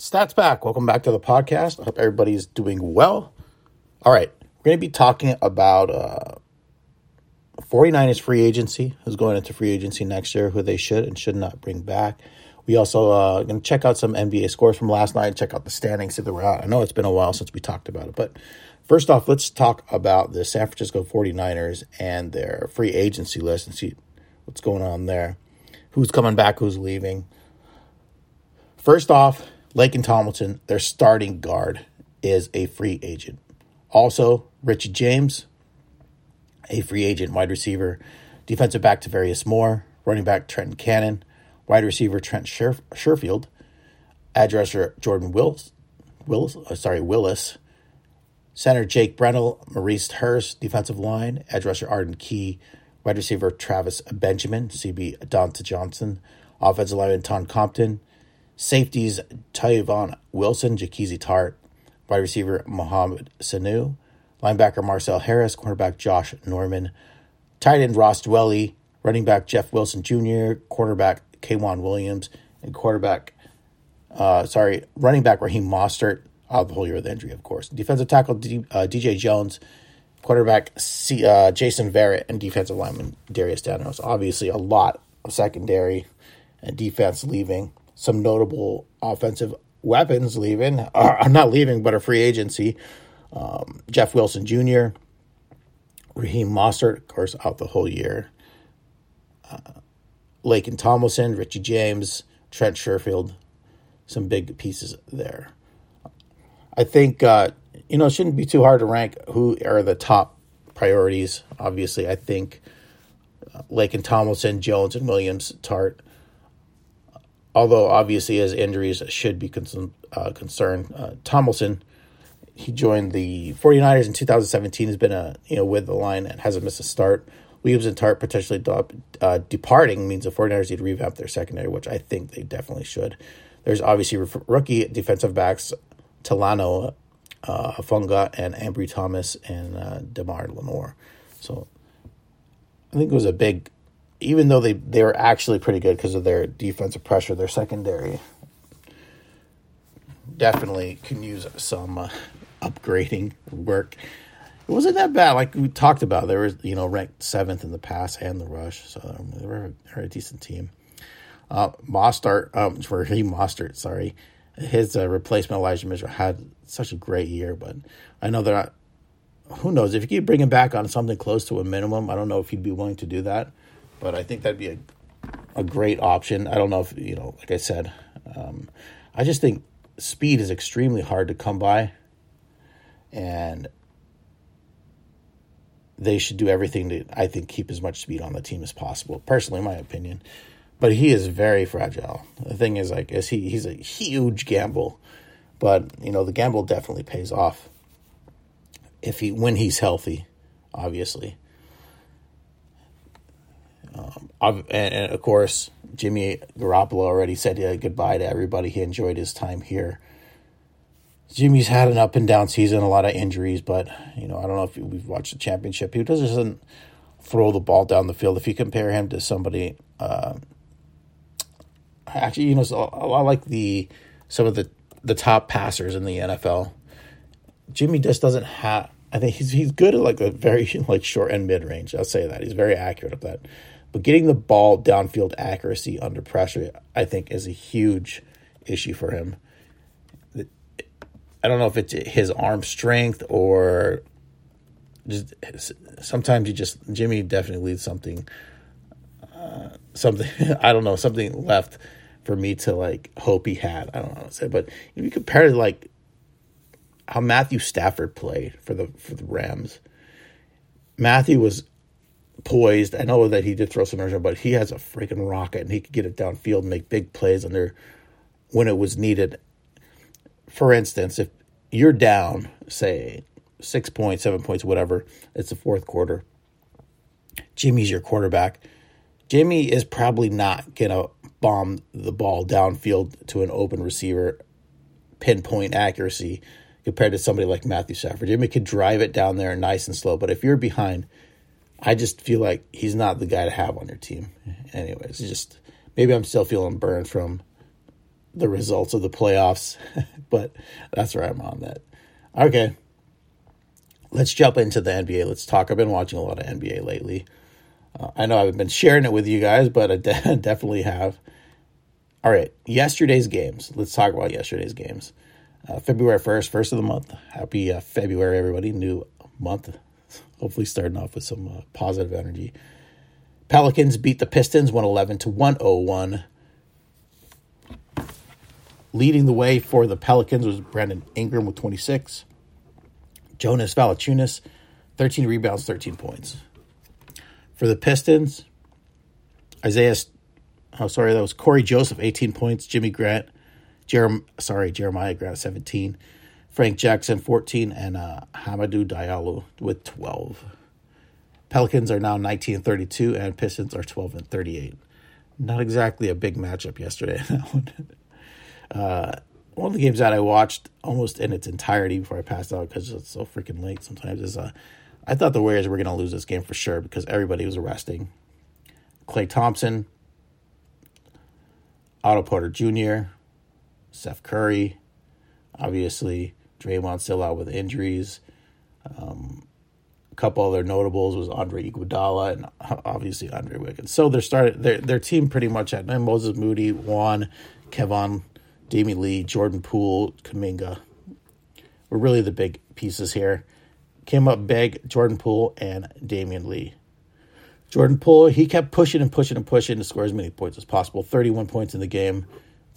Stats back. Welcome back to the podcast. I hope everybody's doing well. All right, we're going to be talking about uh, 49ers free agency, who's going into free agency next year, who they should and should not bring back. We also uh, going to check out some NBA scores from last night, check out the standings, if we're out. I know it's been a while since we talked about it, but first off, let's talk about the San Francisco 49ers and their free agency list and see what's going on there. Who's coming back, who's leaving. First off, Laken Tomlinson, their starting guard, is a free agent. Also, Richie James, a free agent wide receiver. Defensive back Tarvarius Moore, running back Trenton Cannon, wide receiver Trent Sher- Sherfield, edge rusher Jordan Wills, Willis, uh, sorry Willis, center Jake Brendel, Maurice Hurst, defensive line. Edge rusher Arden Key, wide receiver Travis Benjamin, CB Dontae Johnson, offensive lineman Tom Compton, safeties Tavon Wilson, Jaquiski Tartt, wide receiver Mohamed Sanu, linebacker Marcel Harris, cornerback Josh Norman, tight end Ross Dwelley, running back Jeff Wilson Jr., quarterback K'Waun Williams, and quarterback, uh, sorry, running back Raheem Mostert, out the whole year with injury, of course. Defensive tackle D, uh, DJ Jones, quarterback C, uh, Jason Verrett, and defensive lineman Darius Danos. Obviously, a lot of secondary and defense leaving. Some notable offensive weapons leaving. Uh, not leaving, but a free agency. Um, Jeff Wilson Jr., Raheem Mostert, of course, out the whole year. Uh, and Tomlinson, Richie James, Trent Sherfield, some big pieces there. I think uh, you know it shouldn't be too hard to rank who are the top priorities. Obviously, I think uh, and Tomlinson, Jones, and Williams Tartt. Although obviously his injuries should be con- uh, concerned. Uh, Tomlinson, he joined the 49ers in 2017. Has been a you know with the line and hasn't missed a start. Williams and Tartt potentially uh, departing means the 49ers need to revamp their secondary, which I think they definitely should. There's obviously rookie defensive backs Talanoa, uh, Hufanga, and Ambry Thomas and uh, Demar Lenoir. So I think it was a big, even though they, they were actually pretty good because of their defensive pressure, their secondary definitely can use some uh, upgrading work it wasn't that bad. Like we talked about, they were you know ranked seventh in the pass and the rush, so they were, they were a decent team. Uh, Mostert, um, he Mostert, sorry, his uh, replacement Elijah Mitchell had such a great year, but I know that who knows if you keep bringing back on something close to a minimum. I don't know if he'd be willing to do that, but I think that'd be a a great option. I don't know if you know, like I said, um, I just think speed is extremely hard to come by, and they should do everything to, I think, keep as much speed on the team as possible. Personally, my opinion. But he is very fragile. The thing is, like, is he he's a huge gamble, but you know the gamble definitely pays off if he when he's healthy, obviously. Um, and, of course, Jimmy Garoppolo already said goodbye to everybody. He enjoyed his time here. Jimmy's had an up and down season, a lot of injuries, but you know I don't know if we've watched the championship. He doesn't throw the ball down the field. If you compare him to somebody, uh, actually, you know, lot like the some of the the top passers in the NFL. Jimmy just doesn't have. I think he's he's good at like a very like short and mid range. I'll say that he's very accurate at that. But getting the ball downfield accuracy under pressure, I think, is a huge issue for him. I don't know if it's his arm strength or just sometimes you just Jimmy definitely leaves something uh, something I don't know something left for me to like hope he had. I don't know what to say, but if you compare it like how Matthew Stafford played for the for the Rams, Matthew was poised. I know that he did throw some interceptions, but he has a freaking rocket and he could get it downfield and make big plays under when it was needed for instance, if you're down, say six points, seven points, whatever, it's the fourth quarter. Jimmy's your quarterback. Jimmy is probably not to bomb the ball downfield to an open receiver, pinpoint accuracy compared to somebody like Matthew Stafford. Jimmy could drive it down there nice and slow, but if you're behind, I just feel like he's not the guy to have on your team. Anyways, just maybe I'm still feeling burned from the results of the playoffs, but that's where I'm on that. Okay. Let's jump into the NBA. Let's talk. I've been watching a lot of NBA lately. Uh, I know I've been sharing it with you guys, but I de- definitely have. All right, yesterday's games. Let's talk about yesterday's games. Uh, February 1st, first of the month. Happy uh, February, everybody. New month. Hopefully, starting off with some uh, positive energy. Pelicans beat the Pistons 111 to 101. Leading the way for the Pelicans was Brandon Ingram with 26. Jonas Valanciunas, 13 rebounds, 13 points. For the Pistons, Isaiah, oh sorry, that was Cory Joseph, 18 points. Jimmy Grant, Jerem, sorry, Jeremiah Grant, 17. Frank Jackson, 14, and uh, Hamidou Diallo with 12. Pelicans are now 19 and 32, and Pistons are 12 and 38. Not exactly a big matchup yesterday. uh, one of the games that I watched almost in its entirety before I passed out because it's so freaking late sometimes is uh, I thought the Warriors were going to lose this game for sure because everybody was resting. Klay Thompson, Otto Porter Jr., Steph Curry, obviously Draymond still out with injuries. Um, a couple other notables was Andre Iguodala and obviously Andre Wiggins. So they started their their team pretty much at Moses Moody, Juan, Kevon, Damion Lee, Jordan Poole, Kuminga were really the big pieces here. Came up big, Jordan Poole and Damion Lee. Jordan Poole, he kept pushing and pushing and pushing to score as many points as possible. 31 points in the game.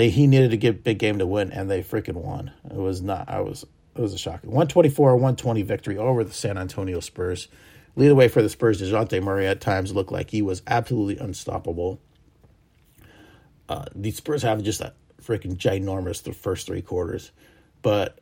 They he needed to get big game to win, and they freaking won. It was not. I was. It was a shocking 124 120 victory over the San Antonio Spurs. Lead the way for the Spurs. Dejounte Murray at times looked like he was absolutely unstoppable. Uh, the Spurs have just a freaking ginormous the first three quarters, but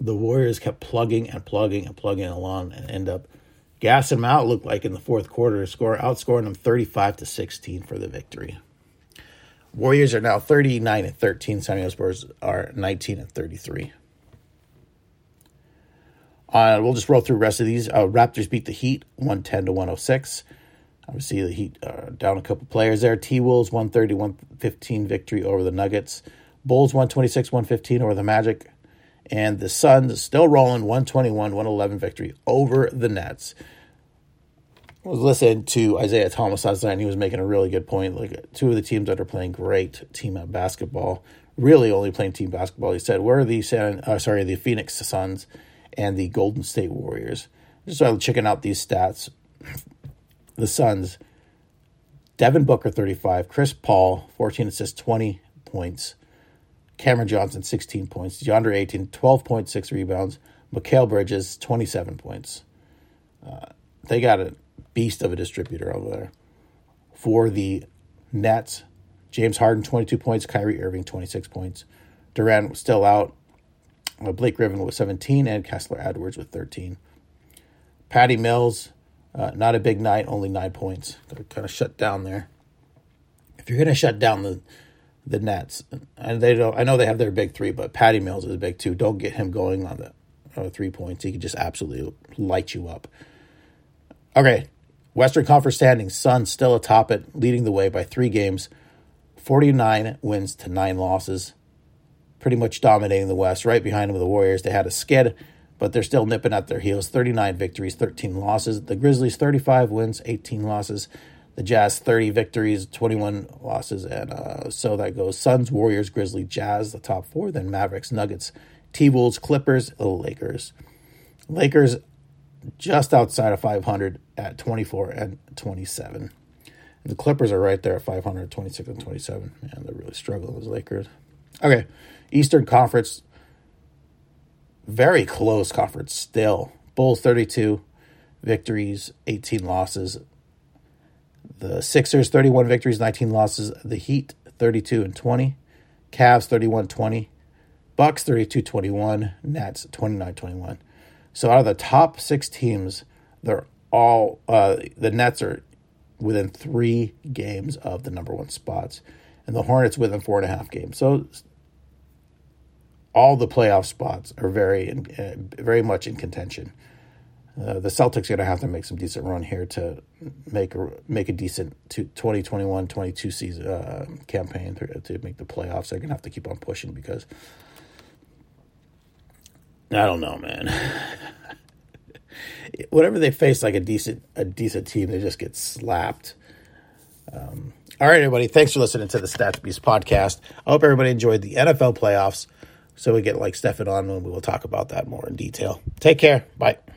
the Warriors kept plugging and plugging and plugging along and end up gassing them out. Looked like in the fourth quarter, score outscoring them thirty five to sixteen for the victory. Warriors are now 39 and 13. San Diego Spurs are 19 and 33. Uh, we'll just roll through the rest of these. Uh, Raptors beat the Heat 110 to 106. Obviously, the Heat are down a couple players there. T Wolves 130 115 victory over the Nuggets. Bulls 126 115 over the Magic. And the Suns still rolling 121 111 victory over the Nets was listening to Isaiah Thomas last night, and he was making a really good point. Like two of the teams that are playing great team at basketball, really only playing team basketball. He said, "Where are the San? Uh, sorry, the Phoenix Suns and the Golden State Warriors?" Just started checking out these stats. The Suns, Devin Booker, thirty-five, Chris Paul, fourteen assists, twenty points. Cameron Johnson, 16 points. DeAndre Ayton, 12.6 rebounds. Mikal Bridges, 27 points. Uh, they got it beast of a distributor over there. For the Nets, James Harden, 22 points. Kyrie Irving, 26 points. Durant was still out. Blake Griffin with 17 and Kessler Edwards with 13. Patty Mills, uh, not a big night, only nine points. Kind of shut down there. If you're going to shut down the the Nets, and they don't, I know they have their big three, but Patty Mills is a big too. Don't get him going on the uh, three points. He can just absolutely light you up. Okay, Western Conference standings, Suns still atop it, leading the way by three games, 49 wins to nine losses. Pretty much dominating the West. Right behind them, with the Warriors. They had a skid, but they're still nipping at their heels. 39 victories, 13 losses. The Grizzlies, 35 wins, 18 losses. The Jazz, 30 victories, 21 losses. And uh, so that goes Suns, Warriors, Grizzly, Jazz, the top four. Then Mavericks, Nuggets, T Wolves, Clippers, the Lakers. Lakers just outside of 500 at 24 and 27. And the Clippers are right there at 500, 26 and 27. Man, they're really struggling, those Lakers. Okay, Eastern Conference, very close conference still. Bulls 32 victories, 18 losses. The Sixers 31 victories, 19 losses. The Heat 32 and 20. Cavs 31 20. Bucks 32 21. Nets 29 21. So out of the top six teams, they're all uh, the Nets are within three games of the number one spots, and the Hornets within four and a half games. So all the playoff spots are very, uh, very much in contention. uh, the Celtics are going to have to make some decent run here to make a, make a decent 2021 22 season uh, campaign to, to make the playoffs. They're going to have to keep on pushing because I don't know, man. Whenever they face like a decent a decent team, they just get slapped. Um, all right, everybody. Thanks for listening to the Stats Beast podcast. I hope everybody enjoyed the NFL playoffs. So we get like Stefan on, and we will talk about that more in detail. Take care. Bye.